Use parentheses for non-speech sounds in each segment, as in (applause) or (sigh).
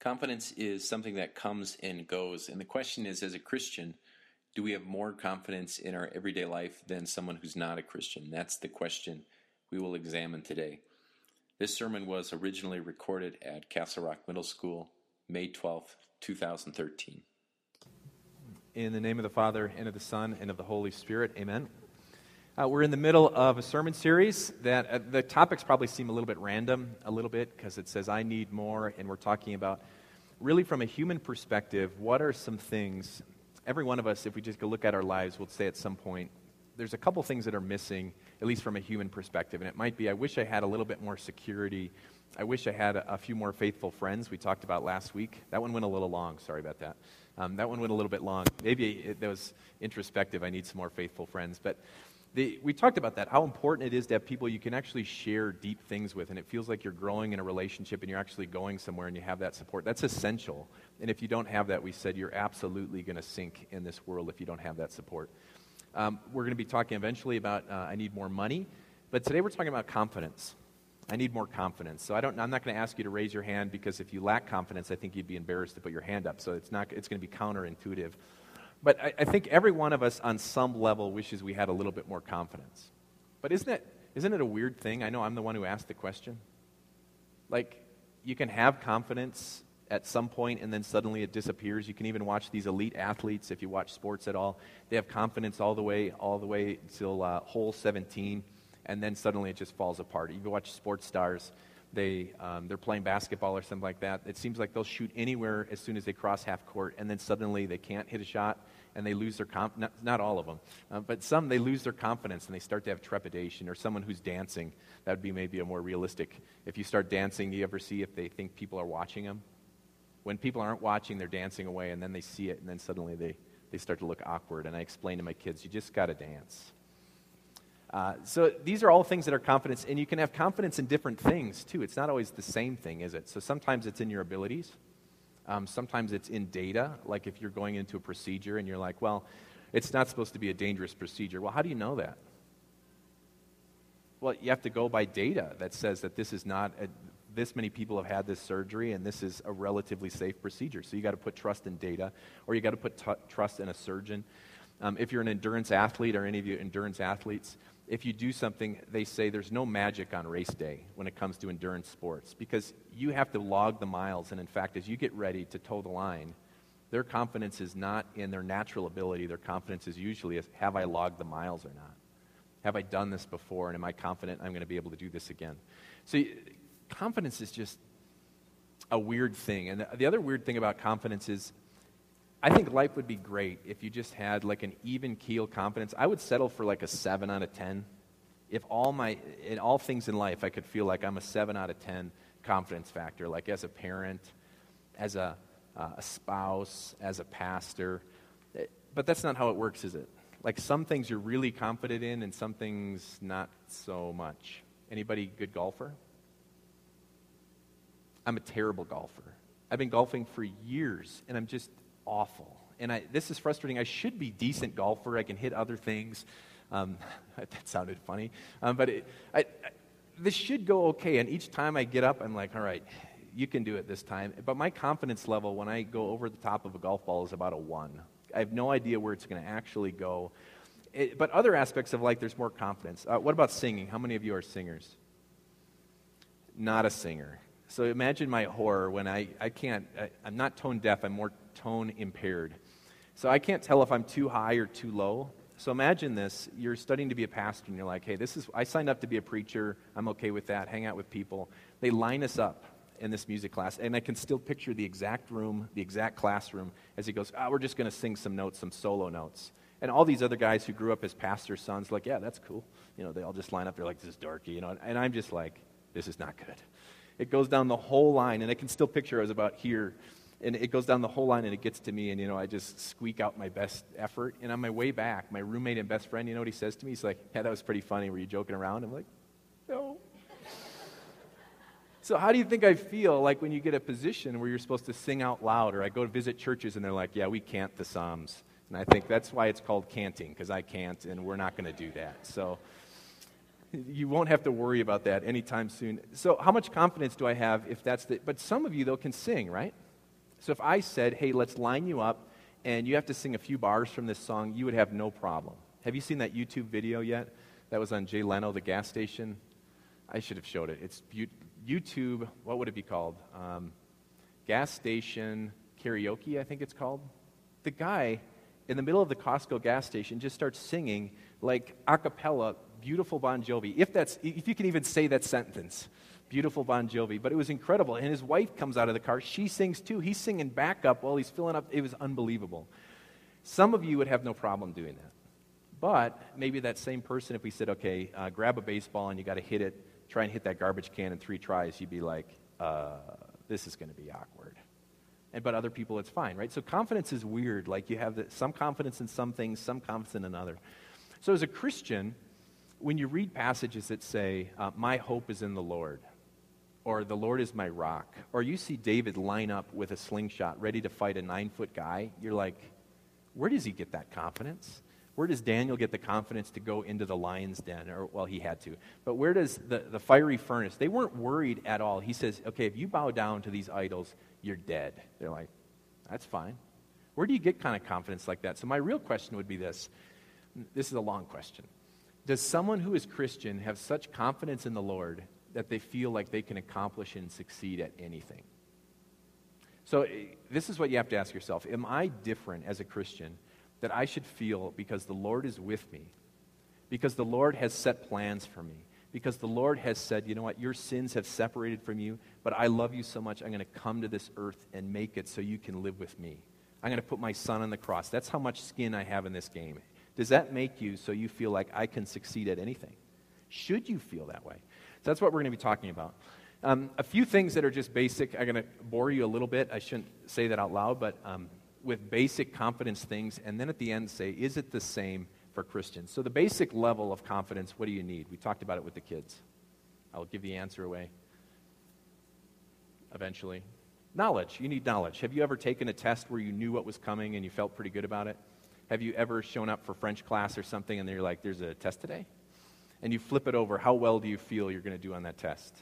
Confidence is something that comes and goes. And the question is as a Christian, do we have more confidence in our everyday life than someone who's not a Christian? That's the question we will examine today. This sermon was originally recorded at Castle Rock Middle School, May 12th, 2013. In the name of the Father, and of the Son, and of the Holy Spirit, amen. Uh, we're in the middle of a sermon series that uh, the topics probably seem a little bit random, a little bit, because it says, I need more, and we're talking about really from a human perspective, what are some things, every one of us, if we just go look at our lives, will say at some point, there's a couple things that are missing, at least from a human perspective. And it might be, I wish I had a little bit more security. I wish I had a, a few more faithful friends we talked about last week. That one went a little long. Sorry about that. Um, that one went a little bit long. Maybe it, that was introspective. I need some more faithful friends. But we talked about that, how important it is to have people you can actually share deep things with, and it feels like you're growing in a relationship and you're actually going somewhere and you have that support. That's essential. And if you don't have that, we said you're absolutely going to sink in this world if you don't have that support. Um, we're going to be talking eventually about uh, I need more money, but today we're talking about confidence. I need more confidence. So I don't, I'm not going to ask you to raise your hand because if you lack confidence, I think you'd be embarrassed to put your hand up. So it's, not, it's going to be counterintuitive. But I, I, think every one of us on some level wishes we had a little bit more confidence. But isn't it, isn't it a weird thing? I know I'm the one who asked the question. Like, you can have confidence at some point and then suddenly it disappears. You can even watch these elite athletes, if you watch sports at all, they have confidence all the way, all the way until uh, hole 17, and then suddenly it just falls apart. You watch sports stars they, um, they're playing basketball or something like that. It seems like they'll shoot anywhere as soon as they cross half court, and then suddenly they can't hit a shot and they lose their comp- not, not all of them, uh, but some they lose their confidence and they start to have trepidation. Or someone who's dancing, that would be maybe a more realistic. If you start dancing, do you ever see if they think people are watching them? When people aren't watching, they're dancing away, and then they see it, and then suddenly they, they start to look awkward. And I explain to my kids, you just got to dance. Uh, so these are all things that are confidence, and you can have confidence in different things too. It's not always the same thing, is it? So sometimes it's in your abilities. Um, sometimes it's in data, like if you're going into a procedure and you're like, well, it's not supposed to be a dangerous procedure. Well, how do you know that? Well, you have to go by data that says that this is not, a, this many people have had this surgery and this is a relatively safe procedure. So you got to put trust in data, or you got to put t- trust in a surgeon. Um, if you're an endurance athlete, or any of you endurance athletes, if you do something, they say there's no magic on race day when it comes to endurance sports because you have to log the miles. And in fact, as you get ready to toe the line, their confidence is not in their natural ability. Their confidence is usually, have I logged the miles or not? Have I done this before? And am I confident I'm going to be able to do this again? So, confidence is just a weird thing. And the other weird thing about confidence is I think life would be great if you just had like an even keel confidence. I would settle for like a 7 out of 10. If all my in all things in life I could feel like I'm a 7 out of 10 confidence factor like as a parent, as a uh, a spouse, as a pastor. But that's not how it works, is it? Like some things you're really confident in and some things not so much. Anybody good golfer? I'm a terrible golfer. I've been golfing for years and I'm just awful. And I, this is frustrating. I should be decent golfer. I can hit other things. Um, (laughs) that sounded funny. Um, but it, I, I, this should go okay. And each time I get up, I'm like, all right, you can do it this time. But my confidence level when I go over the top of a golf ball is about a one. I have no idea where it's going to actually go. It, but other aspects of life, there's more confidence. Uh, what about singing? How many of you are singers? Not a singer. So imagine my horror when I, I can't, I, I'm not tone deaf, I'm more tone impaired. So I can't tell if I'm too high or too low. So imagine this you're studying to be a pastor, and you're like, hey, this is, I signed up to be a preacher. I'm okay with that. Hang out with people. They line us up in this music class, and I can still picture the exact room, the exact classroom, as he goes, ah, we're just going to sing some notes, some solo notes. And all these other guys who grew up as pastor's sons, like, yeah, that's cool. You know, they all just line up. They're like, this is dorky, you know. And I'm just like, this is not good. It goes down the whole line, and I can still picture I was about here and it goes down the whole line and it gets to me and you know i just squeak out my best effort. And on my way back my roommate and best friend you know what he says to me? He's like yeah that was pretty funny. Were you joking around? I'm like no. (laughs) So how do you think i feel like when you get a position where you're supposed to sing out loud or i go to visit churches and they're like yeah we can't the psalms. And i think that's why it's called canting because i can't and we're not going to do that. So you won't have to worry about that anytime soon. So how much confidence do i have if that's the but some of you though can sing right So if I said, hey, let's line you up and you have to sing a few bars from this song, you would have no problem. Have you seen that YouTube video yet? That was on Jay Leno, the gas station. I should have showed it. It's YouTube, what would it be called? Um, gas station karaoke, I think it's called. The guy in the middle of the Costco gas station just starts singing like a cappella, beautiful Bon Jovi. If that's if you can even say that sentence. Beautiful Bon Jovi, but it was incredible. And his wife comes out of the car. She sings too. He's singing backup while he's filling up. It was unbelievable. Some of you would have no problem doing that. But maybe that same person, if we said, okay, uh, grab a baseball and you got to hit it, try and hit that garbage can in three tries, you'd be like, uh, this is going to be awkward. And, but other people, it's fine, right? So confidence is weird. Like you have the, some confidence in some things, some confidence in another. So as a Christian, when you read passages that say, uh, My hope is in the Lord, or The Lord is my rock, or you see David line up with a slingshot ready to fight a nine foot guy, you're like, Where does he get that confidence? Where does Daniel get the confidence to go into the lion's den? Or, well, he had to. But where does the, the fiery furnace? They weren't worried at all. He says, okay, if you bow down to these idols, you're dead. They're like, that's fine. Where do you get kind of confidence like that? So, my real question would be this this is a long question. Does someone who is Christian have such confidence in the Lord that they feel like they can accomplish and succeed at anything? So, eh, this is what you have to ask yourself Am I different as a Christian that I should feel because the Lord is with me, because the Lord has set plans for me, because the Lord has said, you know what, your sins have separated from you, but I love you so much, I'm going to come to this earth and make it so you can live with me. I'm going to put my son on the cross. That's how much skin I have in this game. Does that make you so you feel like I can succeed at anything? Should you feel that way? That's what we're going to be talking about. Um, a few things that are just basic. I'm going to bore you a little bit. I shouldn't say that out loud, but um, with basic confidence things, and then at the end say, is it the same for Christians? So, the basic level of confidence, what do you need? We talked about it with the kids. I'll give the answer away eventually. Knowledge. You need knowledge. Have you ever taken a test where you knew what was coming and you felt pretty good about it? Have you ever shown up for French class or something and you're like, there's a test today? And you flip it over, how well do you feel you're going to do on that test?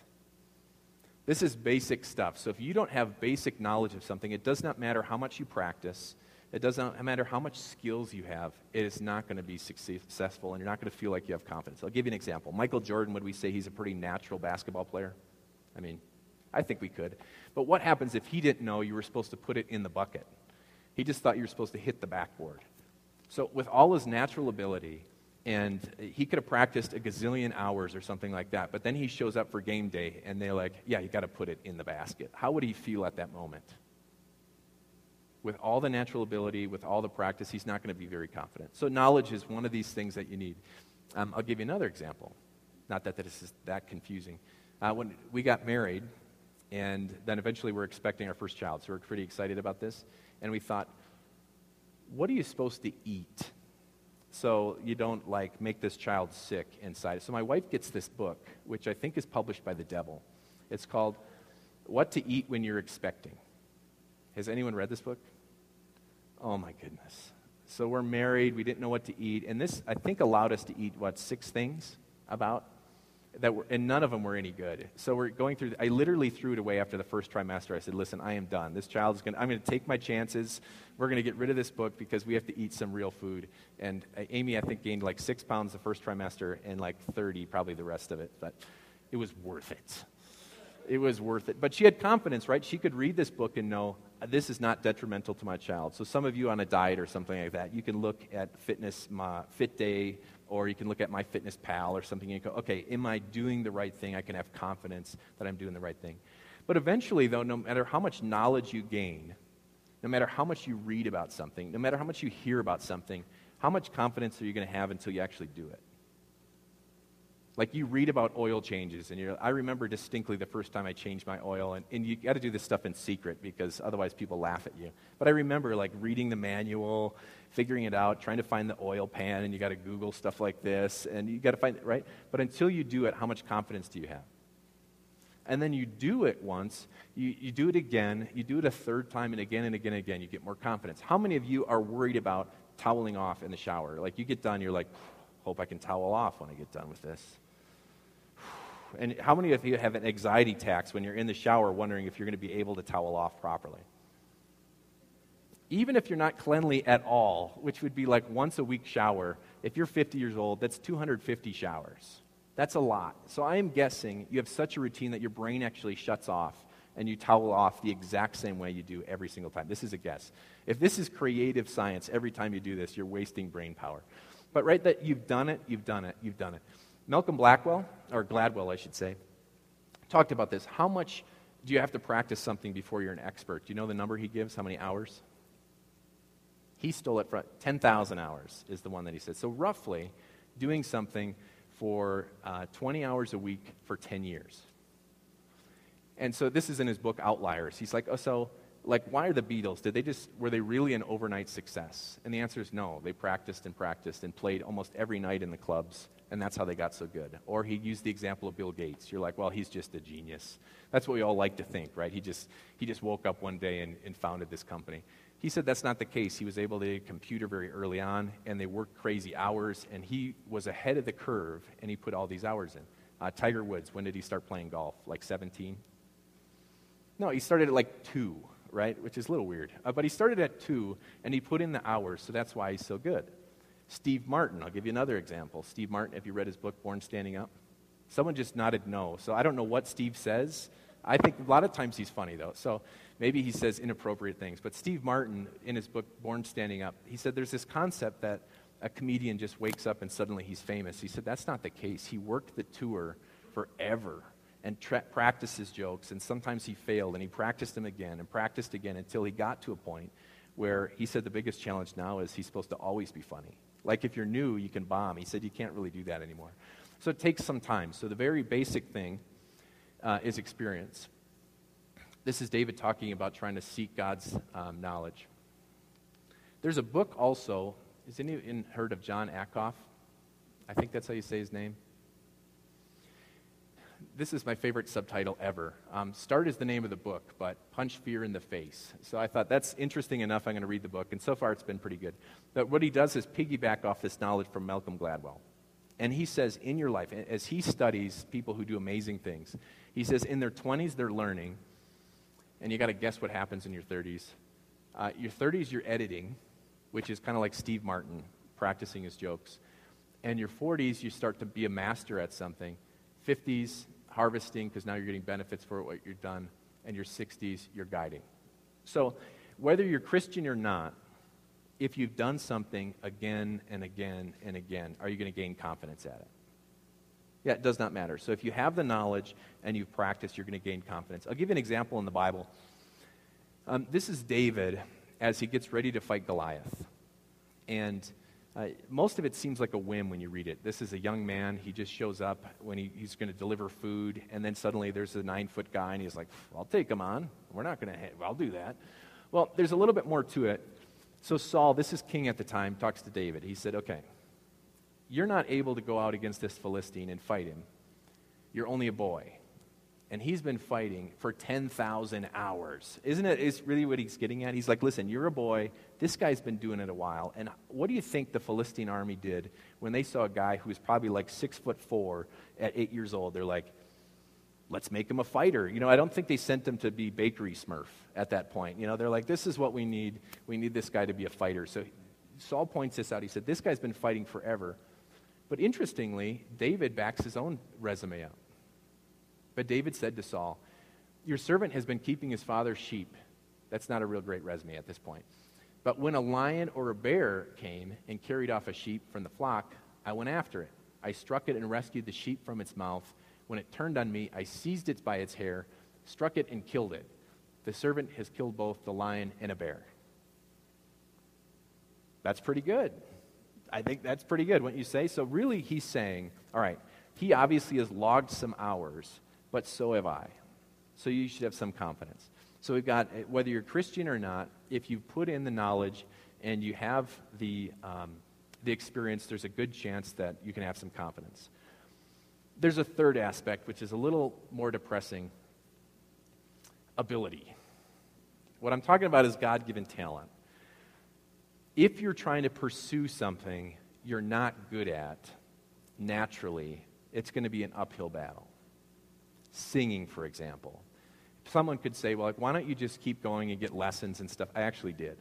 This is basic stuff. So if you don't have basic knowledge of something, it does not matter how much you practice, it does not matter how much skills you have, it is not going to be successful and you're not going to feel like you have confidence. I'll give you an example. Michael Jordan, would we say he's a pretty natural basketball player? I mean, I think we could. But what happens if he didn't know you were supposed to put it in the bucket? He just thought you were supposed to hit the backboard. So, with all his natural ability, and he could have practiced a gazillion hours or something like that, but then he shows up for game day and they're like, yeah, you got to put it in the basket. How would he feel at that moment? With all the natural ability, with all the practice, he's not going to be very confident. So, knowledge is one of these things that you need. Um, I'll give you another example. Not that this is that confusing. Uh, when we got married, and then eventually we're expecting our first child, so we're pretty excited about this. And we thought, what are you supposed to eat so you don't like make this child sick inside. So my wife gets this book, which I think is published by the devil. It's called What to Eat When You're Expecting. Has anyone read this book? Oh my goodness. So we're married, we didn't know what to eat, and this I think allowed us to eat what six things about that were, and none of them were any good. So we're going through. I literally threw it away after the first trimester. I said, "Listen, I am done. This child is going. I'm going to take my chances. We're going to get rid of this book because we have to eat some real food." And uh, Amy, I think, gained like six pounds the first trimester and like 30 probably the rest of it. But it was worth it. It was worth it. But she had confidence, right? She could read this book and know this is not detrimental to my child. So some of you on a diet or something like that, you can look at Fitness my, Fit Day or you can look at my fitness pal or something and go, okay, am I doing the right thing? I can have confidence that I'm doing the right thing. But eventually, though, no matter how much knowledge you gain, no matter how much you read about something, no matter how much you hear about something, how much confidence are you going to have until you actually do it? Like you read about oil changes, and you're, I remember distinctly the first time I changed my oil, and, and you got to do this stuff in secret because otherwise people laugh at you. But I remember like reading the manual, figuring it out, trying to find the oil pan, and you got to Google stuff like this, and you got to find it, right? But until you do it, how much confidence do you have? And then you do it once, you, you do it again, you do it a third time, and again and again and again, you get more confidence. How many of you are worried about toweling off in the shower? Like you get done, you're like, hope I can towel off when I get done with this. And how many of you have an anxiety tax when you're in the shower wondering if you're going to be able to towel off properly? Even if you're not cleanly at all, which would be like once a week shower, if you're 50 years old, that's 250 showers. That's a lot. So I am guessing you have such a routine that your brain actually shuts off and you towel off the exact same way you do every single time. This is a guess. If this is creative science, every time you do this, you're wasting brain power. But right that you've done it, you've done it, you've done it. Malcolm Blackwell, or Gladwell, I should say, talked about this. How much do you have to practice something before you're an expert? Do you know the number he gives? How many hours? He stole it from 10,000 hours, is the one that he said. So, roughly, doing something for uh, 20 hours a week for 10 years. And so, this is in his book, Outliers. He's like, oh, so, like, why are the Beatles? Did they just, were they really an overnight success? And the answer is no. They practiced and practiced and played almost every night in the clubs, and that's how they got so good. Or he used the example of Bill Gates. You're like, well, he's just a genius. That's what we all like to think, right? He just, he just woke up one day and, and founded this company. He said that's not the case. He was able to get a computer very early on, and they worked crazy hours, and he was ahead of the curve, and he put all these hours in. Uh, Tiger Woods, when did he start playing golf? Like 17? No, he started at like 2, right? Which is a little weird. Uh, but he started at 2, and he put in the hours, so that's why he's so good. Steve Martin, I'll give you another example. Steve Martin, have you read his book, Born Standing Up? Someone just nodded no. So I don't know what Steve says. I think a lot of times he's funny, though. So maybe he says inappropriate things. But Steve Martin, in his book Born Standing Up, he said there's this concept that a comedian just wakes up and suddenly he's famous. He said that's not the case. He worked the tour forever and tra- practiced his jokes, and sometimes he failed, and he practiced them again and practiced again until he got to a point where he said the biggest challenge now is he's supposed to always be funny. Like if you're new, you can bomb. He said you can't really do that anymore. So it takes some time. So the very basic thing uh, is experience. This is David talking about trying to seek God's um, knowledge. There's a book also. Has anyone heard of Jon Acuff? I think that's how you say his name. This is my favorite subtitle ever. Um, Start is the name of the book, but Punch Fear in the Face. So I thought that's interesting enough. I'm going to read the book, and so far it's been pretty good. But what he does is piggyback off this knowledge from Malcolm Gladwell. And he says, in your life, as he studies people who do amazing things, he says, in their 20s, they're learning and you got to guess what happens in your 30s. Uh, your 30s, you're editing, which is kind of like Steve Martin practicing his jokes. And your 40s, you start to be a master at something. 50s, harvesting, because now you're getting benefits for what you've done. And your 60s, you're guiding. So, whether you're Christian or not, if you've done something again and again and again, are you going to gain confidence at it? Yeah, it does not matter. So if you have the knowledge and you've practiced, you're going to gain confidence. I'll give you an example in the Bible. Um, this is David as he gets ready to fight Goliath. And uh, most of it seems like a whim when you read it. This is a young man. He just shows up when he, he's going to deliver food, and then suddenly there's a nine foot guy, and he's like, I'll take him on. We're not going to, I'll do that. Well, there's a little bit more to it. So Saul, this is king at the time, talks to David. He said, Okay, you're not able to go out against this Philistine and fight him. You're only a boy. And he's been fighting for 10,000 hours. Isn't it is really what he's getting at? He's like, listen, you're a boy. This guy's been doing it a while. And what do you think the Philistine army did when they saw a guy who was probably like six foot four at eight years old? They're like, let's make him a fighter. You know, I don't think they sent him to be bakery smurf at that point. You know, they're like, this is what we need. We need this guy to be a fighter. So Saul points this out. He said, this guy's been fighting forever. But interestingly, David backs his own resume up. But David said to Saul, Your servant has been keeping his father's sheep. That's not a real great resume at this point. But when a lion or a bear came and carried off a sheep from the flock, I went after it. I struck it and rescued the sheep from its mouth. When it turned on me, I seized it by its hair, struck it, and killed it. The servant has killed both the lion and a bear. That's pretty good. I think that's pretty good, wouldn't you say? So, really, he's saying, all right, he obviously has logged some hours, but so have I. So, you should have some confidence. So, we've got eh, whether you're Christian or not, if you put in the knowledge and you have the, um, the experience, there's a good chance that you can have some confidence. There's a third aspect, which is a little more depressing ability. What I'm talking about is God given talent if you're trying to pursue something you're not good at naturally, it's going to be an uphill battle. Singing, for example. Someone could say, well, like, why don't you just keep going and get lessons and stuff? I actually did.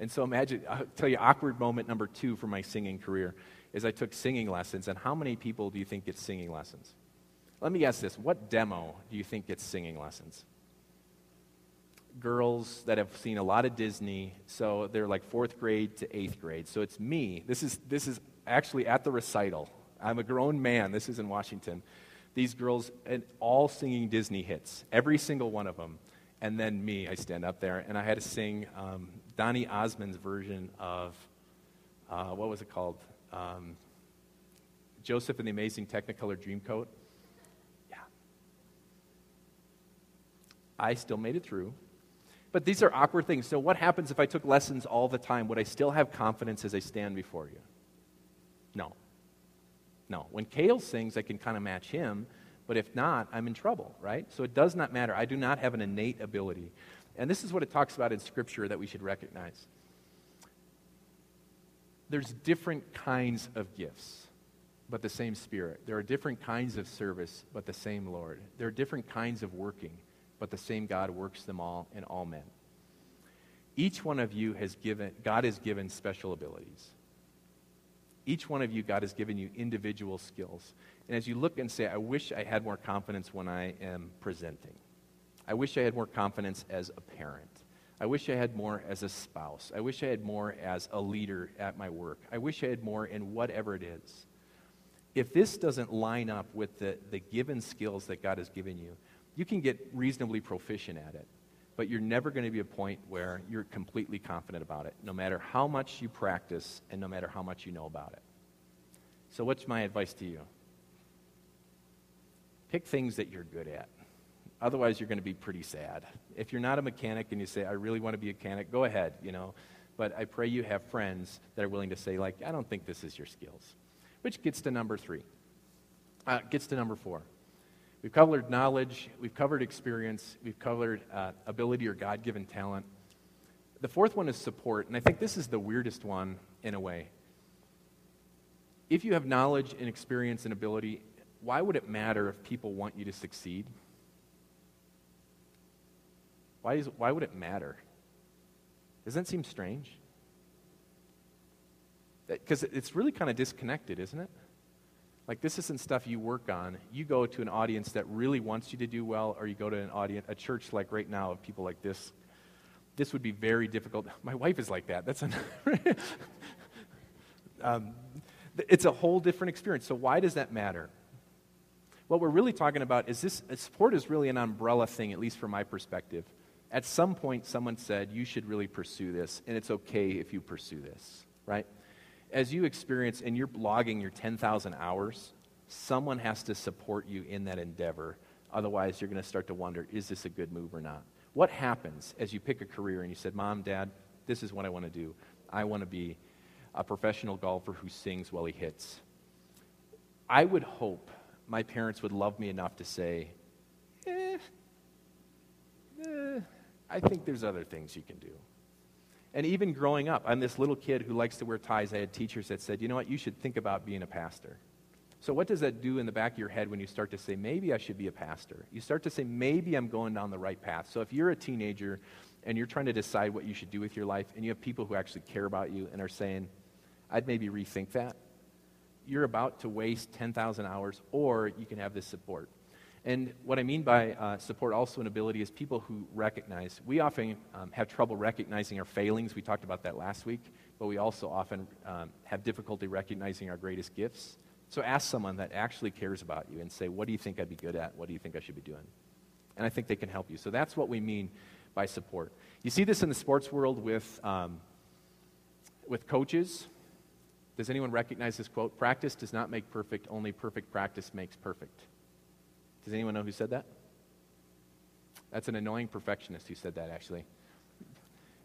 And so imagine, I'll tell you, awkward moment number two for my singing career is I took singing lessons. And how many people do you think get singing lessons? Let me ask this what demo do you think gets singing lessons? Girls that have seen a lot of Disney, so they're like fourth grade to eighth grade. So it's me. This is, this is actually at the recital. I'm a grown man. This is in Washington. These girls, and all singing Disney hits, every single one of them. And then me, I stand up there, and I had to sing um, Donny Osmond's version of, uh, what was it called? Um, Joseph and the Amazing Technicolor Dreamcoat. Yeah. I still made it through. But these are awkward things. So, what happens if I took lessons all the time? Would I still have confidence as I stand before you? No. No. When Kale sings, I can kind of match him, but if not, I'm in trouble, right? So it does not matter. I do not have an innate ability. And this is what it talks about in Scripture that we should recognize. There's different kinds of gifts, but the same Spirit. There are different kinds of service, but the same Lord. There are different kinds of working, but the same God works them all in all men. Each one of you has given, God has given special abilities. Each one of you, God has given you individual skills. And as you look and say, I wish I had more confidence when I am presenting, I wish I had more confidence as a parent. I wish I had more as a spouse. I wish I had more as a leader at my work. I wish I had more in whatever it is. If this doesn't line up with the, the given skills that God has given you, you can get reasonably proficient at it, but you're never going to be a point where you're completely confident about it, no matter how much you practice and no matter how much you know about it. So, what's my advice to you? Pick things that you're good at. Otherwise, you're going to be pretty sad. If you're not a mechanic and you say, I really want to be a mechanic, go ahead, you know. But I pray you have friends that are willing to say, like, I don't think this is your skills. Which gets to number three. Uh, gets to number four. We've covered knowledge, we've covered experience, we've covered uh, ability or God given talent. The fourth one is support, and I think this is the weirdest one in a way. If you have knowledge and experience and ability, why would it matter if people want you to succeed? Why, is, why would it matter? Doesn't that seem strange? Because it's really kind of disconnected, isn't it? Like this isn't stuff you work on. You go to an audience that really wants you to do well, or you go to an audience, a church like right now of people like this. This would be very difficult. (laughs) My wife is like that. That's an (laughs) um, it's a whole different experience. So why does that matter? What we're really talking about is this support is really an umbrella thing, at least from my perspective. At some point, someone said, You should really pursue this, and it's okay if you pursue this, right? As you experience and you're blogging your 10,000 hours, someone has to support you in that endeavor. Otherwise, you're going to start to wonder, Is this a good move or not? What happens as you pick a career and you said, Mom, Dad, this is what I want to do? I want to be a professional golfer who sings while he hits. I would hope my parents would love me enough to say, eh, eh, I think there's other things you can do. And even growing up, I'm this little kid who likes to wear ties. I had teachers that said, you know what, you should think about being a pastor. So, what does that do in the back of your head when you start to say, maybe I should be a pastor? You start to say, maybe I'm going down the right path. So, if you're a teenager and you're trying to decide what you should do with your life, and you have people who actually care about you and are saying, I'd maybe rethink that, you're about to waste 10,000 hours, or you can have this support. And what I mean by uh, support also an ability is people who recognize. We often um, have trouble recognizing our failings. We talked about that last week, but we also often um, have difficulty recognizing our greatest gifts. So ask someone that actually cares about you and say, What do you think I'd be good at? What do you think I should be doing? And I think they can help you. So that's what we mean by support. You see this in the sports world with, um, with coaches. Does anyone recognize this quote? Practice does not make perfect, only perfect practice makes perfect. Does anyone know who said that? That's an annoying perfectionist who said that, actually.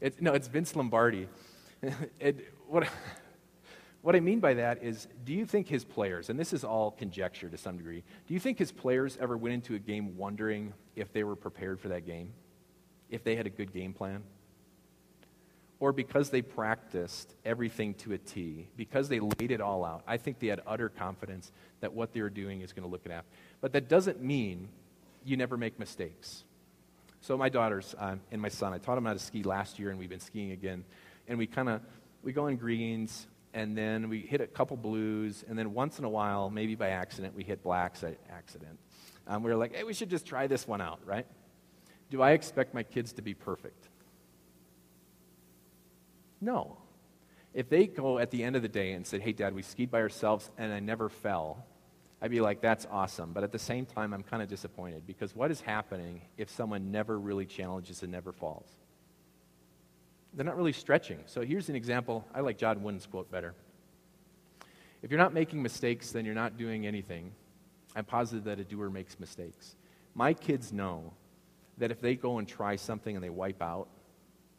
It's, no, it's Vince Lombardi. (laughs) it, what, what I mean by that is do you think his players, and this is all conjecture to some degree, do you think his players ever went into a game wondering if they were prepared for that game? If they had a good game plan? Or because they practiced everything to a T, because they laid it all out, I think they had utter confidence that what they were doing is going to look at. But that doesn't mean you never make mistakes. So my daughters um, and my son, I taught them how to ski last year, and we've been skiing again. and we kind of we go in greens, and then we hit a couple blues, and then once in a while, maybe by accident, we hit blacks accident. Um, we are like, hey, we should just try this one out, right? Do I expect my kids to be perfect? No. If they go at the end of the day and say, hey, Dad, we skied by ourselves and I never fell, I'd be like, that's awesome. But at the same time, I'm kind of disappointed because what is happening if someone never really challenges and never falls? They're not really stretching. So here's an example. I like John Wooden's quote better. If you're not making mistakes, then you're not doing anything. I'm positive that a doer makes mistakes. My kids know that if they go and try something and they wipe out,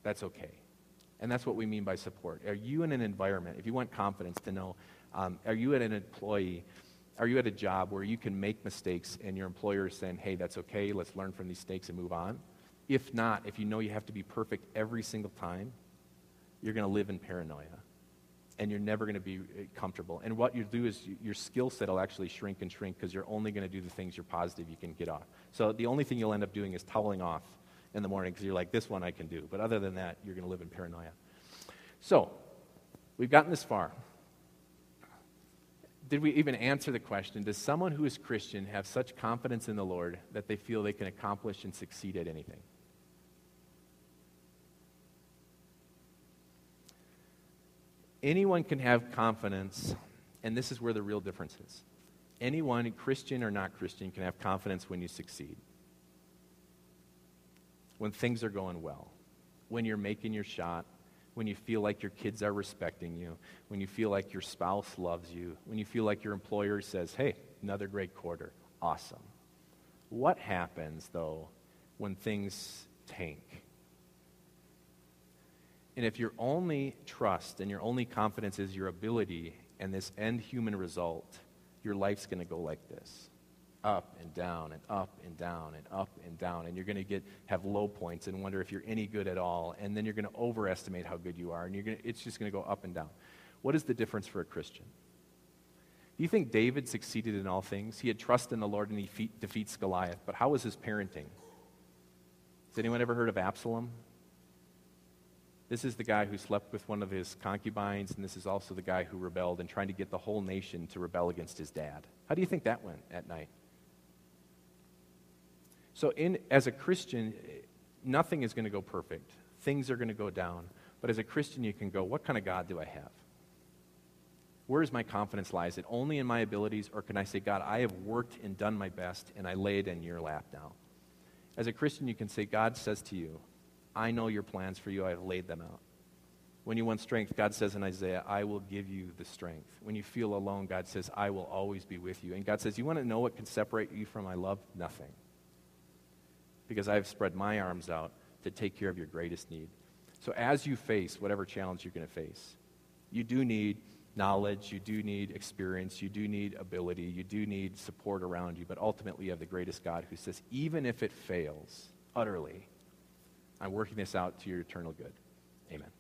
that's okay. And that's what we mean by support. Are you in an environment, if you want confidence to know, um, are you at an employee, are you at a job where you can make mistakes and your employer is saying, hey, that's okay, let's learn from these mistakes and move on? If not, if you know you have to be perfect every single time, you're going to live in paranoia and you're never going to be uh, comfortable. And what you do is you, your skill set will actually shrink and shrink because you're only going to do the things you're positive you can get off. So the only thing you'll end up doing is toweling off in the morning because you're like, this one I can do. But other than that, you're going to live in paranoia. So, we've gotten this far. Did we even answer the question Does someone who is Christian have such confidence in the Lord that they feel they can accomplish and succeed at anything? Anyone can have confidence, and this is where the real difference is. Anyone, Christian or not Christian, can have confidence when you succeed when things are going well, when you're making your shot, when you feel like your kids are respecting you, when you feel like your spouse loves you, when you feel like your employer says, hey, another great quarter, awesome. What happens, though, when things tank? And if your only trust and your only confidence is your ability and this end human result, your life's going to go like this up and down and up and down and up and down. And you're going to get have low points and wonder if you're any good at all. And then you're going to overestimate how good you are. And you're going to, it's just going to go up and down. What is the difference for a christian? Do you think david succeeded in all things? He had trust in the lord and he feat, defeats goliath. But how was his parenting? Has anyone ever heard of absalom? This is the guy who slept with one of his concubines and this is also the guy who rebelled and trying to get the whole nation to rebel against his dad. How do you think that went at night so, in, as a Christian, nothing is going to go perfect. Things are going to go down. But as a Christian, you can go, what kind of God do I have? Where is my confidence lie? Is it only in my abilities, or can I say, God, I have worked and done my best, and I lay it in your lap now? As a Christian, you can say, God says to you, I know your plans for you, I have laid them out. When you want strength, God says in Isaiah, I will give you the strength. When you feel alone, God says, I will always be with you. And God says, You want to know what can separate you from my love? Nothing because I have spread my arms out to take care of your greatest need. So as you face whatever challenge you're going to face, you do need knowledge, you do need experience, you do need ability, you do need support around you, but ultimately you have the greatest God who says, even if it fails utterly, I'm working this out to your eternal good. Amen.